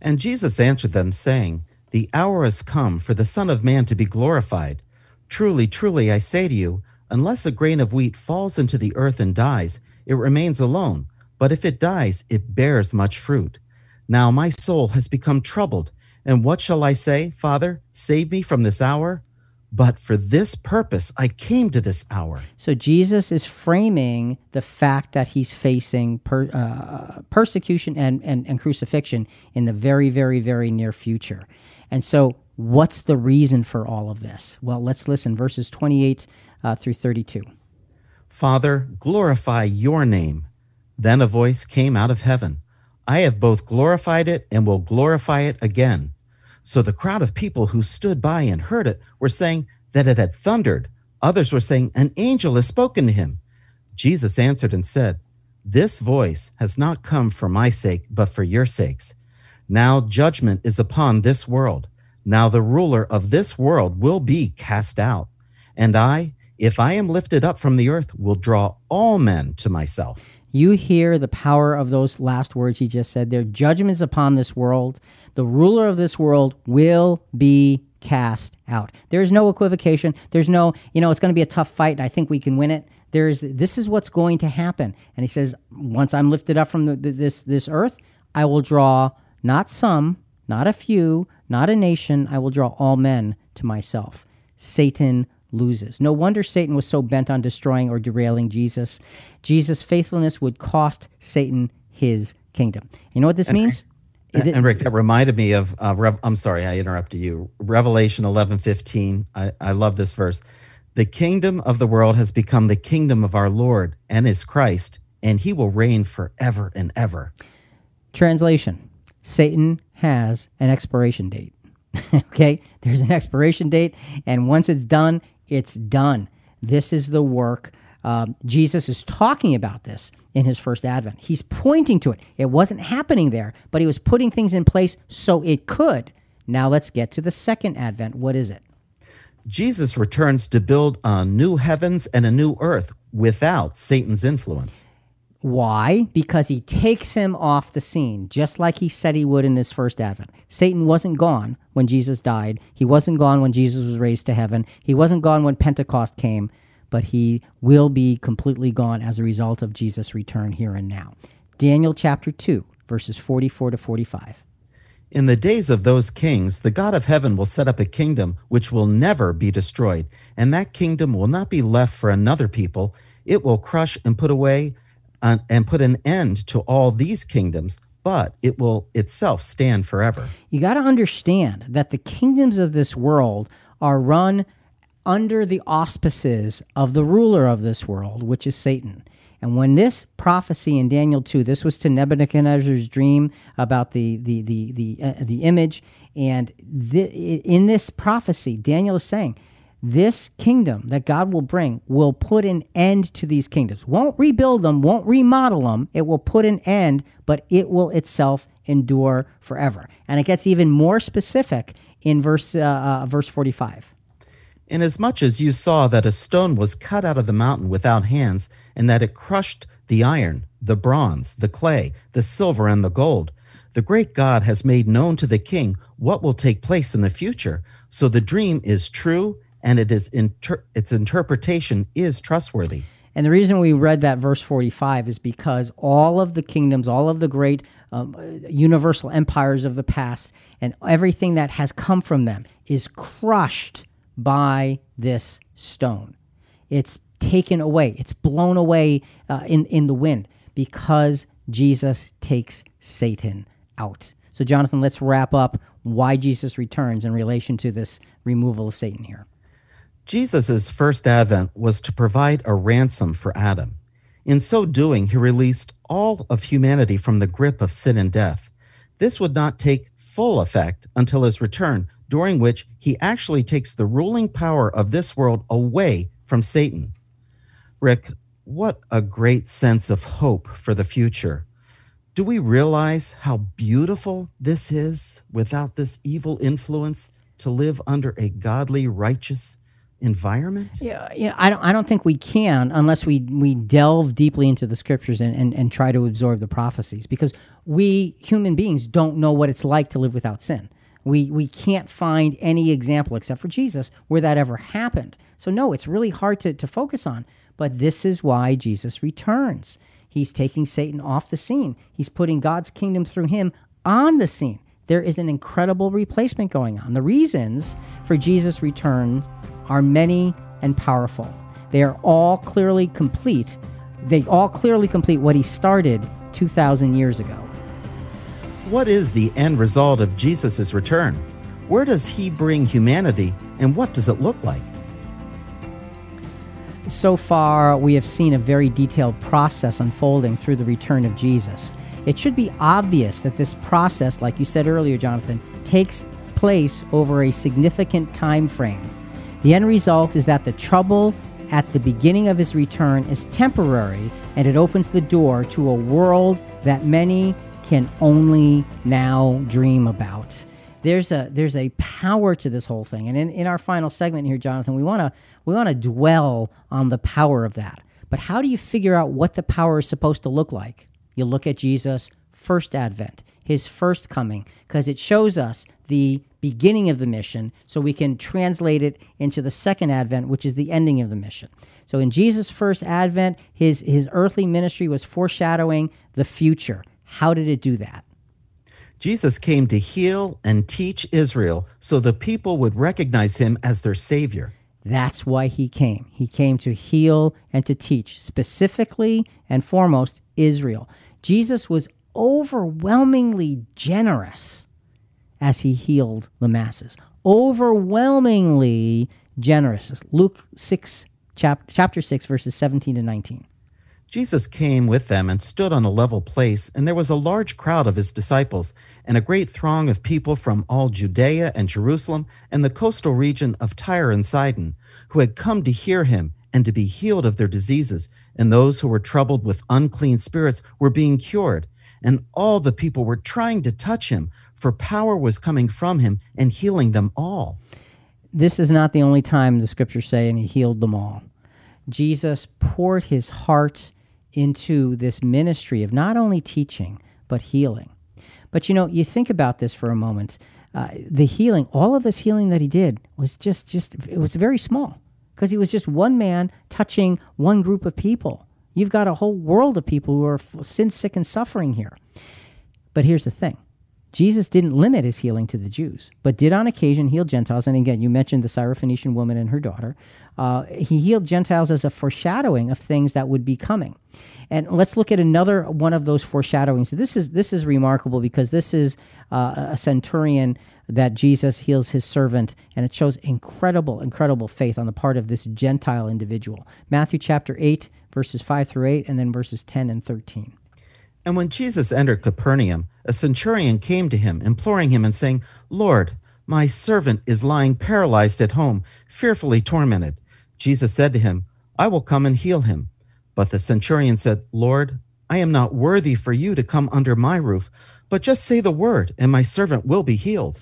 And Jesus answered them, saying, The hour has come for the Son of Man to be glorified. Truly, truly, I say to you, unless a grain of wheat falls into the earth and dies, it remains alone. But if it dies, it bears much fruit. Now my soul has become troubled. And what shall I say? Father, save me from this hour? But for this purpose I came to this hour. So Jesus is framing the fact that he's facing per, uh, persecution and, and, and crucifixion in the very, very, very near future. And so, what's the reason for all of this? Well, let's listen verses 28 uh, through 32. Father, glorify your name. Then a voice came out of heaven I have both glorified it and will glorify it again. So the crowd of people who stood by and heard it were saying that it had thundered. Others were saying, An angel has spoken to him. Jesus answered and said, This voice has not come for my sake, but for your sakes. Now judgment is upon this world. Now the ruler of this world will be cast out. And I, if I am lifted up from the earth, will draw all men to myself. You hear the power of those last words he just said there. Judgments upon this world. The ruler of this world will be cast out. There's no equivocation. There's no, you know, it's going to be a tough fight and I think we can win it. There's this is what's going to happen. And he says, once I'm lifted up from the, this this earth, I will draw not some, not a few, not a nation, I will draw all men to myself. Satan loses. No wonder Satan was so bent on destroying or derailing Jesus. Jesus' faithfulness would cost Satan his kingdom. You know what this and, means? And, and Rick, that reminded me of, uh, Rev- I'm sorry, I interrupted you. Revelation 11 15. I, I love this verse. The kingdom of the world has become the kingdom of our Lord and his Christ, and he will reign forever and ever. Translation Satan has an expiration date. (laughs) okay? There's an expiration date, and once it's done, it's done. This is the work. Um, Jesus is talking about this in his first advent. He's pointing to it. It wasn't happening there, but he was putting things in place so it could. Now let's get to the second advent. What is it? Jesus returns to build a new heavens and a new earth without Satan's influence. Why? Because he takes him off the scene, just like he said he would in his first advent. Satan wasn't gone when Jesus died. He wasn't gone when Jesus was raised to heaven. He wasn't gone when Pentecost came, but he will be completely gone as a result of Jesus' return here and now. Daniel chapter 2, verses 44 to 45. In the days of those kings, the God of heaven will set up a kingdom which will never be destroyed, and that kingdom will not be left for another people. It will crush and put away and put an end to all these kingdoms, but it will itself stand forever. You got to understand that the kingdoms of this world are run under the auspices of the ruler of this world, which is Satan. And when this prophecy in Daniel 2, this was to Nebuchadnezzar's dream about the the the the, uh, the image and in this prophecy Daniel is saying this kingdom that God will bring will put an end to these kingdoms. Won't rebuild them, won't remodel them. It will put an end, but it will itself endure forever. And it gets even more specific in verse uh, uh, verse 45. Inasmuch as you saw that a stone was cut out of the mountain without hands, and that it crushed the iron, the bronze, the clay, the silver, and the gold, the great God has made known to the king what will take place in the future. So the dream is true and it is inter- its interpretation is trustworthy. And the reason we read that verse 45 is because all of the kingdoms, all of the great um, universal empires of the past, and everything that has come from them is crushed by this stone. It's taken away, it's blown away uh, in, in the wind because Jesus takes Satan out. So, Jonathan, let's wrap up why Jesus returns in relation to this removal of Satan here. Jesus' first advent was to provide a ransom for Adam. In so doing, he released all of humanity from the grip of sin and death. This would not take full effect until his return, during which he actually takes the ruling power of this world away from Satan. Rick, what a great sense of hope for the future. Do we realize how beautiful this is without this evil influence to live under a godly, righteous environment? Yeah, know, I don't. I don't think we can unless we we delve deeply into the scriptures and, and and try to absorb the prophecies because we human beings don't know what it's like to live without sin. We we can't find any example except for Jesus where that ever happened. So no, it's really hard to to focus on. But this is why Jesus returns. He's taking Satan off the scene. He's putting God's kingdom through him on the scene. There is an incredible replacement going on. The reasons for Jesus' return are many and powerful. They are all clearly complete. They all clearly complete what he started 2,000 years ago. What is the end result of Jesus' return? Where does he bring humanity, and what does it look like? So far, we have seen a very detailed process unfolding through the return of Jesus. It should be obvious that this process, like you said earlier, Jonathan, takes place over a significant time frame. The end result is that the trouble at the beginning of his return is temporary and it opens the door to a world that many can only now dream about. There's a there's a power to this whole thing. And in, in our final segment here, Jonathan, we wanna we wanna dwell on the power of that. But how do you figure out what the power is supposed to look like? You look at Jesus' first advent, his first coming, because it shows us the beginning of the mission so we can translate it into the second advent, which is the ending of the mission. So in Jesus' first advent, his, his earthly ministry was foreshadowing the future. How did it do that? Jesus came to heal and teach Israel so the people would recognize him as their Savior. That's why he came. He came to heal and to teach, specifically and foremost, Israel. Jesus was overwhelmingly generous as he healed the masses. Overwhelmingly generous. Luke 6, chap- chapter 6, verses 17 to 19. Jesus came with them and stood on a level place, and there was a large crowd of his disciples, and a great throng of people from all Judea and Jerusalem and the coastal region of Tyre and Sidon, who had come to hear him and to be healed of their diseases and those who were troubled with unclean spirits were being cured. And all the people were trying to touch him, for power was coming from him and healing them all. This is not the only time the scriptures say, and he healed them all. Jesus poured his heart into this ministry of not only teaching, but healing. But you know, you think about this for a moment. Uh, the healing, all of this healing that he did was just, just, it was very small because he was just one man touching one group of people. You've got a whole world of people who are sin sick and suffering here. But here's the thing Jesus didn't limit his healing to the Jews, but did on occasion heal Gentiles. And again, you mentioned the Syrophoenician woman and her daughter. Uh, he healed Gentiles as a foreshadowing of things that would be coming. And let's look at another one of those foreshadowings. This is this is remarkable because this is uh, a centurion that Jesus heals his servant, and it shows incredible, incredible faith on the part of this Gentile individual. Matthew chapter 8, verses 5 through 8, and then verses 10 and 13. And when Jesus entered Capernaum, a centurion came to him, imploring him and saying, Lord, my servant is lying paralyzed at home, fearfully tormented. Jesus said to him, I will come and heal him. But the centurion said, Lord, I am not worthy for you to come under my roof, but just say the word, and my servant will be healed.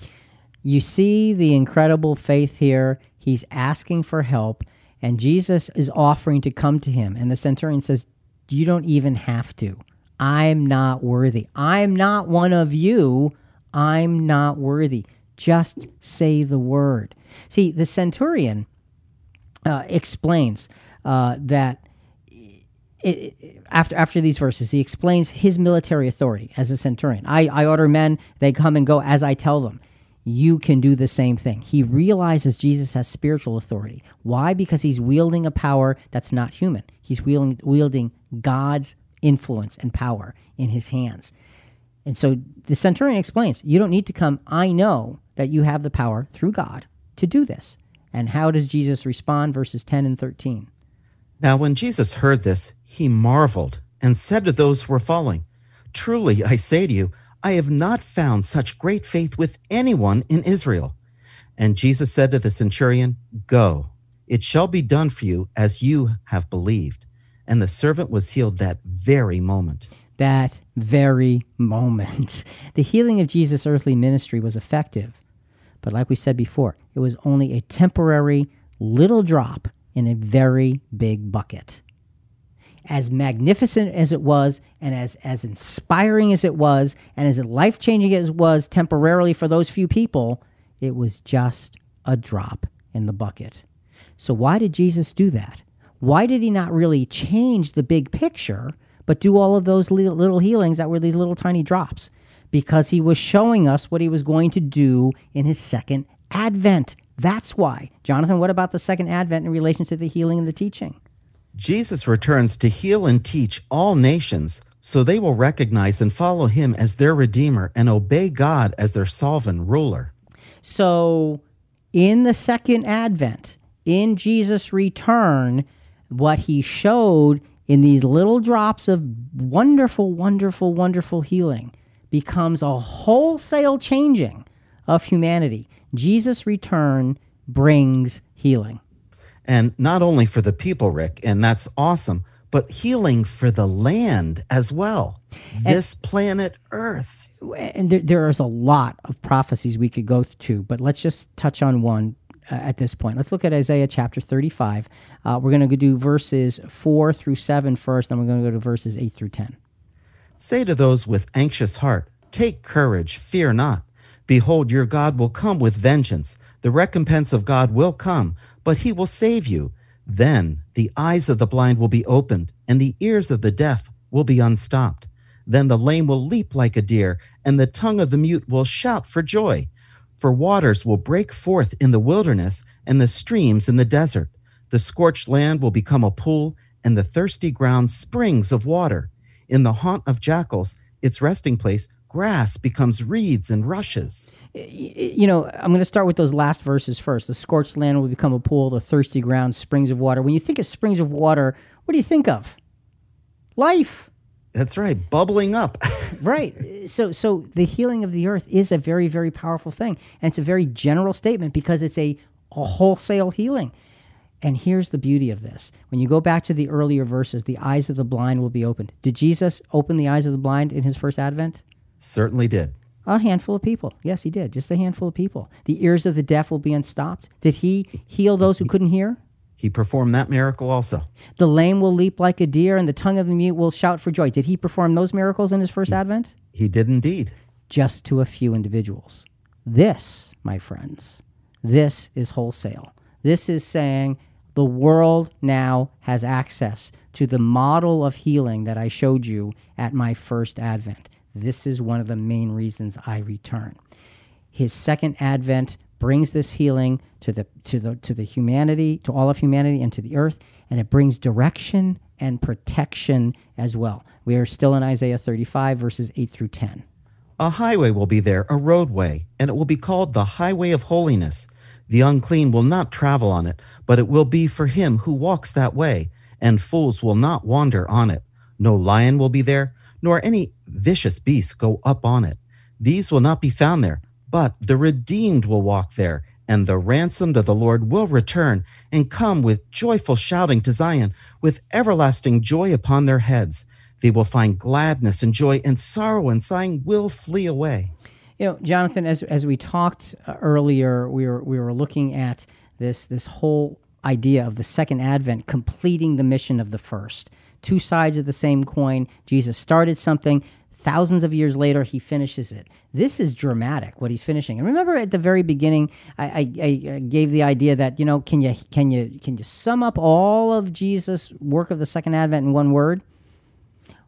You see the incredible faith here. He's asking for help, and Jesus is offering to come to him. And the centurion says, You don't even have to. I'm not worthy. I'm not one of you. I'm not worthy. Just say the word. See, the centurion uh, explains uh, that it, after after these verses, he explains his military authority as a centurion. I, I order men; they come and go as I tell them you can do the same thing. He realizes Jesus has spiritual authority. Why? Because he's wielding a power that's not human. He's wielding, wielding God's influence and power in his hands. And so the centurion explains, You don't need to come. I know that you have the power through God to do this. And how does Jesus respond? Verses 10 and 13. Now, when Jesus heard this, he marveled and said to those who were following, Truly, I say to you, I have not found such great faith with anyone in Israel. And Jesus said to the centurion, Go, it shall be done for you as you have believed. And the servant was healed that very moment. That very moment. (laughs) The healing of Jesus' earthly ministry was effective, But like we said before, it was only a temporary little drop in a very big bucket. As magnificent as it was, and as, as inspiring as it was, and as life changing as it was temporarily for those few people, it was just a drop in the bucket. So, why did Jesus do that? Why did he not really change the big picture, but do all of those little healings that were these little tiny drops? Because he was showing us what he was going to do in his second advent. That's why. Jonathan, what about the second advent in relation to the healing and the teaching? Jesus returns to heal and teach all nations so they will recognize and follow him as their Redeemer and obey God as their sovereign ruler. So, in the second advent, in Jesus' return, what he showed in these little drops of wonderful, wonderful, wonderful healing becomes a wholesale changing of humanity. Jesus' return brings healing. And not only for the people, Rick, and that's awesome, but healing for the land as well. And, this planet Earth. And there, there is a lot of prophecies we could go to, but let's just touch on one uh, at this point. Let's look at Isaiah chapter 35. Uh, we're going to do verses 4 through 7 first, then we're going to go to verses 8 through 10. Say to those with anxious heart, Take courage, fear not. Behold, your God will come with vengeance. The recompense of God will come, but he will save you. Then the eyes of the blind will be opened, and the ears of the deaf will be unstopped. Then the lame will leap like a deer, and the tongue of the mute will shout for joy. For waters will break forth in the wilderness, and the streams in the desert. The scorched land will become a pool, and the thirsty ground springs of water. In the haunt of jackals, its resting place, grass becomes reeds and rushes. You know, I'm going to start with those last verses first. The scorched land will become a pool, the thirsty ground, springs of water. When you think of springs of water, what do you think of? Life. That's right, bubbling up. (laughs) right. So so the healing of the earth is a very very powerful thing, and it's a very general statement because it's a, a wholesale healing. And here's the beauty of this. When you go back to the earlier verses, the eyes of the blind will be opened. Did Jesus open the eyes of the blind in his first advent? Certainly did. A handful of people. Yes, he did. Just a handful of people. The ears of the deaf will be unstopped. Did he heal those who couldn't hear? He performed that miracle also. The lame will leap like a deer, and the tongue of the mute will shout for joy. Did he perform those miracles in his first advent? He did indeed. Just to a few individuals. This, my friends, this is wholesale. This is saying the world now has access to the model of healing that I showed you at my first advent. This is one of the main reasons I return. His second advent brings this healing to the to the to the humanity, to all of humanity and to the earth, and it brings direction and protection as well. We are still in Isaiah 35 verses 8 through 10. A highway will be there, a roadway, and it will be called the highway of holiness. The unclean will not travel on it, but it will be for him who walks that way, and fools will not wander on it. No lion will be there, nor any vicious beast go up on it. These will not be found there, but the redeemed will walk there, and the ransomed of the Lord will return and come with joyful shouting to Zion, with everlasting joy upon their heads. They will find gladness and joy, and sorrow and sighing will flee away. You know, Jonathan, as as we talked uh, earlier, we were we were looking at this this whole idea of the second advent completing the mission of the first two sides of the same coin. Jesus started something. Thousands of years later, he finishes it. This is dramatic. What he's finishing. And remember, at the very beginning, I, I, I gave the idea that you know, can you can you can you sum up all of Jesus' work of the second advent in one word?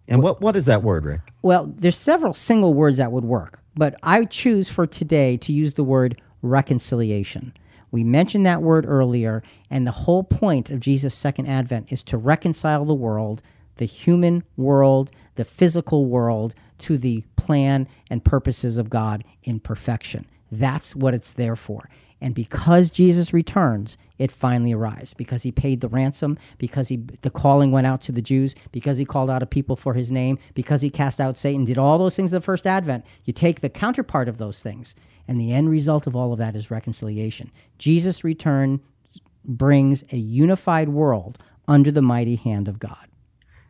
And what what is that word, Rick? Well, there's several single words that would work, but I choose for today to use the word reconciliation. We mentioned that word earlier, and the whole point of Jesus' second advent is to reconcile the world, the human world, the physical world, to the plan and purposes of God in perfection. That's what it's there for. And because Jesus returns, it finally arrives. Because he paid the ransom, because he the calling went out to the Jews, because he called out a people for his name, because he cast out Satan, did all those things in the first advent. You take the counterpart of those things and the end result of all of that is reconciliation. Jesus' return brings a unified world under the mighty hand of God.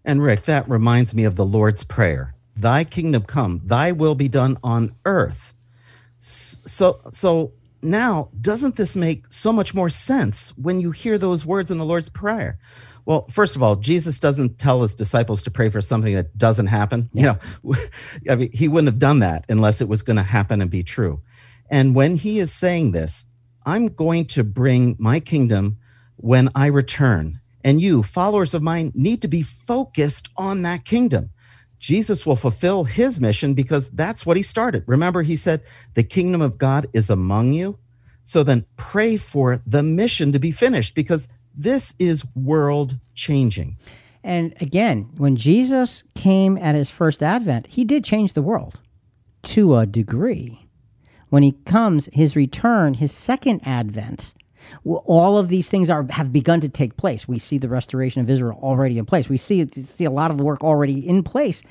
And Rick, that reminds me of the Lord's Prayer Thy kingdom come, thy will be done on earth. So, so now, doesn't this make so much more sense when you hear those words in the Lord's Prayer? Well, first of all, Jesus doesn't tell his disciples to pray for something that doesn't happen. Yeah. You know, (laughs) I mean, he wouldn't have done that unless it was going to happen and be true. And when he is saying this, I'm going to bring my kingdom when I return. And you, followers of mine, need to be focused on that kingdom. Jesus will fulfill his mission because that's what he started. Remember, he said, The kingdom of God is among you. So then pray for the mission to be finished because this is world changing. And again, when Jesus came at his first advent, he did change the world to a degree. When he comes, his return, his second advent, all of these things are have begun to take place. We see the restoration of Israel already in place. We see see a lot of the work already in place.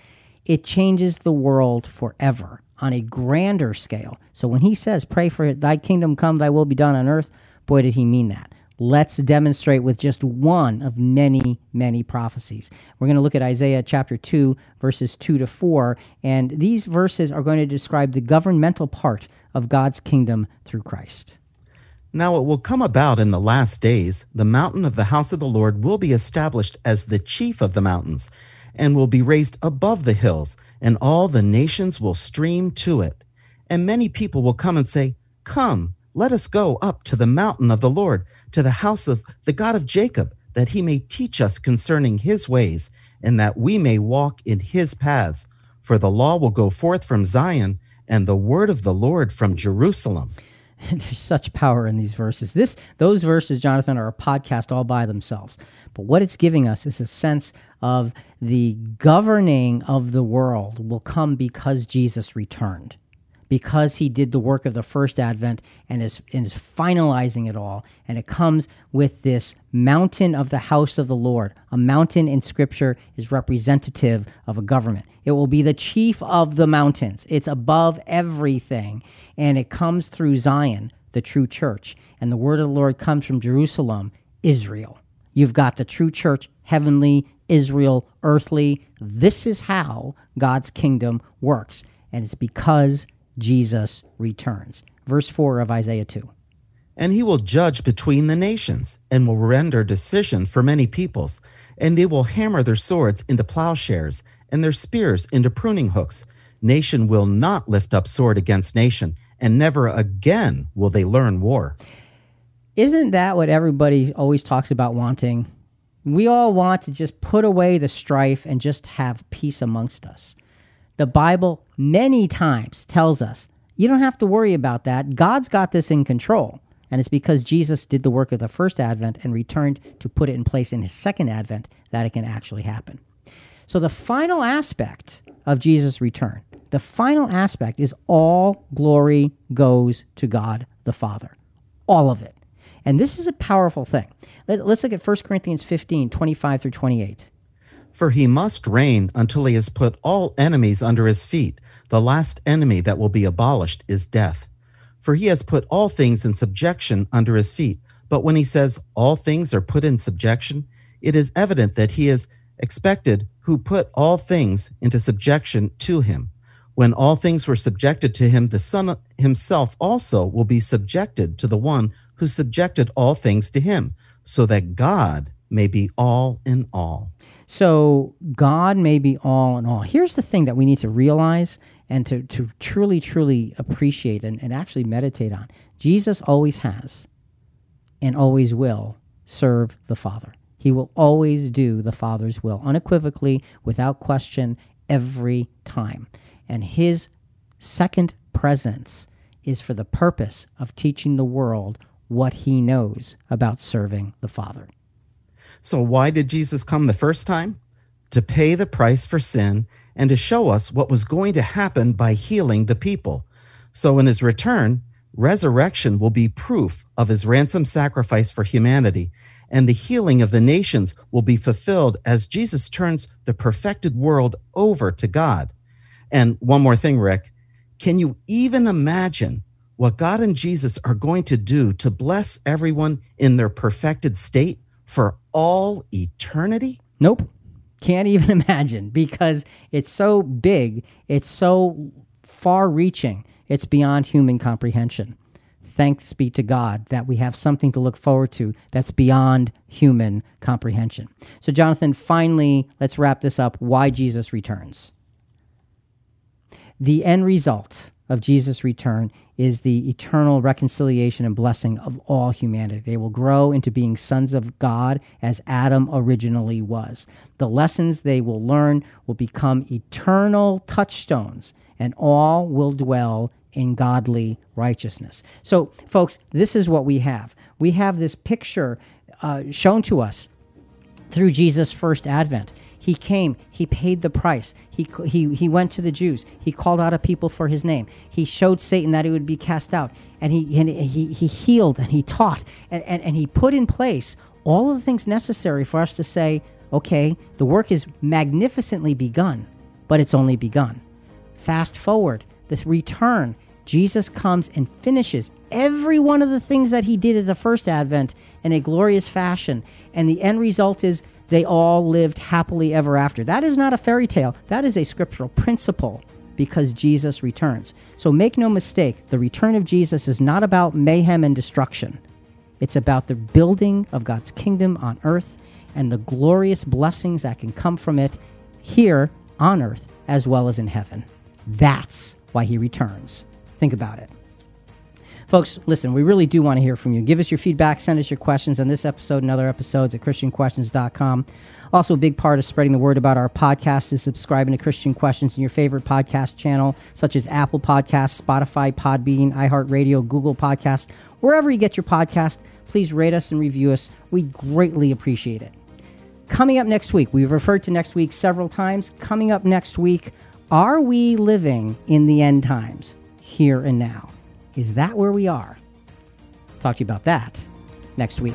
It changes the world forever on a grander scale. So when he says, "Pray for thy kingdom come, thy will be done on earth," boy did he mean that. Let's demonstrate with just one of many, many prophecies. We're going to look at Isaiah chapter 2, verses 2 to 4, and these verses are going to describe the governmental part of God's kingdom through Christ. Now it will come about in the last days, the mountain of the house of the Lord will be established as the chief of the mountains, and will be raised above the hills, and all the nations will stream to it. And many people will come and say, Come, let us go up to the mountain of the Lord, to the house of the God of Jacob, that he may teach us concerning his ways, and that we may walk in his paths. For the law will go forth from Zion, and the word of the Lord from Jerusalem. (laughs) There's such power in these verses. This those verses, Jonathan, are a podcast all by themselves. But what it's giving us is a sense of the governing of the world will come because Jesus returned. Because he did the work of the first advent and is, and is finalizing it all. And it comes with this mountain of the house of the Lord. A mountain in scripture is representative of a government. It will be the chief of the mountains. It's above everything and it comes through Zion, the true church. And the word of the Lord comes from Jerusalem, Israel. You've got the true church, heavenly, Israel, earthly. This is how God's kingdom works. And it's because Jesus returns. Verse 4 of Isaiah 2. And he will judge between the nations and will render decision for many peoples. And they will hammer their swords into plowshares and their spears into pruning hooks. Nation will not lift up sword against nation, and never again will they learn war. Isn't that what everybody always talks about wanting? We all want to just put away the strife and just have peace amongst us. The Bible many times tells us you don't have to worry about that. God's got this in control. And it's because Jesus did the work of the first advent and returned to put it in place in his second advent that it can actually happen. So the final aspect of Jesus' return the final aspect is all glory goes to God the Father. All of it. And this is a powerful thing. Let, us look at 1 Corinthians 15, 25 through 28. For he must reign until he has put all enemies under his feet. The last enemy that will be abolished is death. For he has put all things in subjection under his feet. But when he says all things are put in subjection, it is evident that he is expected who put all things into subjection to him. When all things were subjected to him, the Son himself also will be subjected to the one who subjected all things to him, so that God may be all in all. So God may be all in all. Here's the thing that we need to realize and to, to truly, truly appreciate and, and actually meditate on. Jesus always has and always will serve the Father. He will always do the Father's will unequivocally, without question, every time. And his second presence is for the purpose of teaching the world what he knows about serving the Father. So, why did Jesus come the first time? To pay the price for sin and to show us what was going to happen by healing the people. So, in his return, resurrection will be proof of his ransom sacrifice for humanity, and the healing of the nations will be fulfilled as Jesus turns the perfected world over to God. And one more thing, Rick, can you even imagine what God and Jesus are going to do to bless everyone in their perfected state for all eternity? Nope. Can't even (laughs) imagine because it's so big, it's so far reaching, it's beyond human comprehension. thanks be to God that we have something to look forward to that's beyond human comprehension. So, Jonathan, finally, let's wrap this up why Jesus returns. The end result of Jesus' return is the eternal reconciliation and blessing of all humanity. They will grow into being sons of God as Adam originally was. The lessons they will learn will become eternal touchstones, and all will dwell in godly righteousness. So, folks, this is what we have. We have this picture uh, shown to us through Jesus' first advent. He came, he paid the price. He, he, he went to the Jews. He called out a people for his name. He showed Satan that he would be cast out. And he, and he, he healed and he taught and, and, and he put in place all of the things necessary for us to say, okay, the work is magnificently begun, but it's only begun. Fast forward, this return, Jesus comes and finishes every one of the things that he did at the first advent in a glorious fashion. And the end result is they all lived happily ever after. That is not a fairy tale, that is a scriptural principle because Jesus returns. So make no mistake, the return of Jesus is not about mayhem and destruction. It's about the building of God's kingdom on earth and the glorious blessings that can come from it here on earth as well as in heaven. That's why he returns. Think about it. Folks, listen, we really do want to hear from you. Give us your feedback, send us your questions on this episode and other episodes at ChristianQuestions.com. Also, a big part of spreading the word about our podcast is subscribing to Christian Questions in your favorite podcast channel, such as Apple Podcasts, Spotify, Podbean, iHeartRadio, Google Podcasts, wherever you get your podcast. Please rate us and review us. We greatly appreciate it. Coming up next week, we've referred to next week several times. Coming up next week, are we living in the end times, here and now? Is that where we are? Talk to you about that next week.